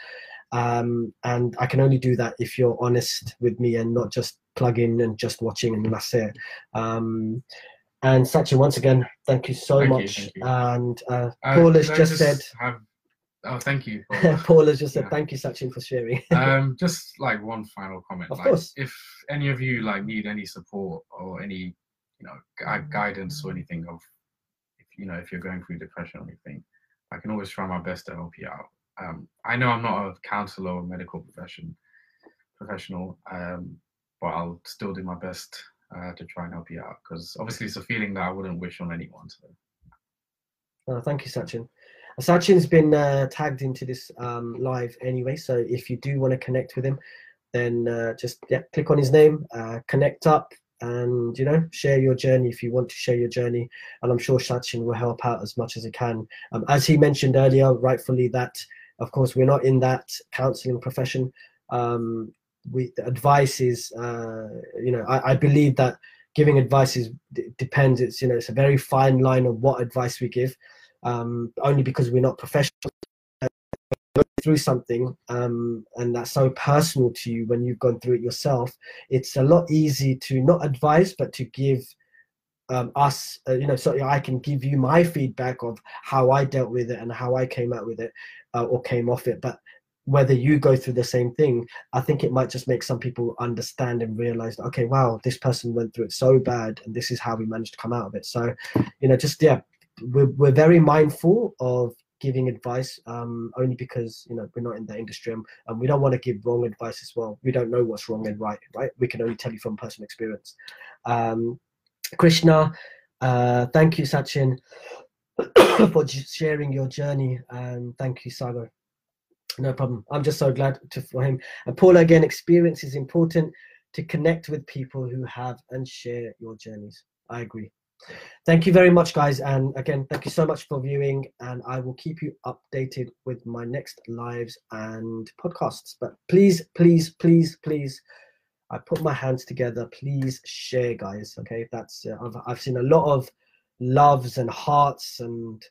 Um, and I can only do that if you're honest with me and not just plug in and just watching and that's it. Um, and Sachin, once again, thank you so
Thank
much.
thank you.
And uh,
Uh,
Paul has
could I
just said,
have- oh, thank you.
Paul has just said,
Yeah.
thank you, Sachin, for sharing.
um, just like one final comment.
Of
like,
course.
If any of you like need any support or any, you know, gui- guidance or anything of, if you know, if you're going through depression or anything, I can always try my best to help you out. Um, I know I'm not a counselor or medical profession professional, um, but I'll still do my best uh, to try and help you out because obviously it's a feeling that I wouldn't wish on anyone. So
Oh, thank you, Sachin. Sachin's been uh, tagged into this um, live anyway, so if you do want to connect with him, then uh, just yeah, click on his name, uh, connect up, and you know share your journey if you want to share your journey. And I'm sure Sachin will help out as much as he can. Um, as he mentioned earlier, rightfully that of course we're not in that counselling profession. Um, we advice is uh, you know I, I believe that giving advice is d- depends. It's you know it's a very fine line of what advice we give um, only because we're not professionals. Go through something um, and that's so personal to you when you've gone through it yourself. It's a lot easy to not advise but to give um, us uh, you know so i can give you my feedback of how i dealt with it and how i came out with it uh, or came off it. But whether you go through the same thing, I think it might just make some people understand and realize, okay, wow, this person went through it so bad, and this is how we managed to come out of it. So, you know, just yeah, we're, we're very mindful of giving advice um, only because you know we're not in the industry and, and we don't want to give wrong advice as well. We don't know what's wrong and right, right? We can only tell you from personal experience. Um, Krishna, uh, thank you, Sachin, for sharing your journey, and thank you, Sagar. No problem. I'm just so glad to, for him. And Paula, again, experience is important to connect with people who have and share your journeys. I agree. Thank you very much, guys. And again, thank you so much for viewing. And I will keep you updated with my next lives and podcasts. But please, please, please, please, I put my hands together. Please share, guys. Okay, that's uh, I've I've seen a lot of loves and hearts and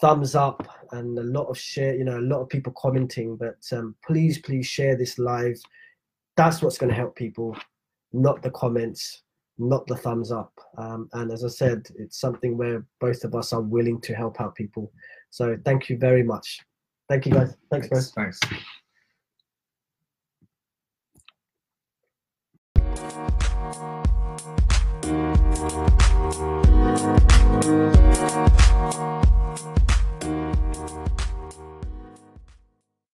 thumbs up and a lot of share you know a lot of people commenting but um, please please share this live that's what's going to help people not the comments not the thumbs up. Um, and as i said it's something where both of us are willing to help out people. So thank you very much. Thank you guys. Thanks,
thanks. thanks.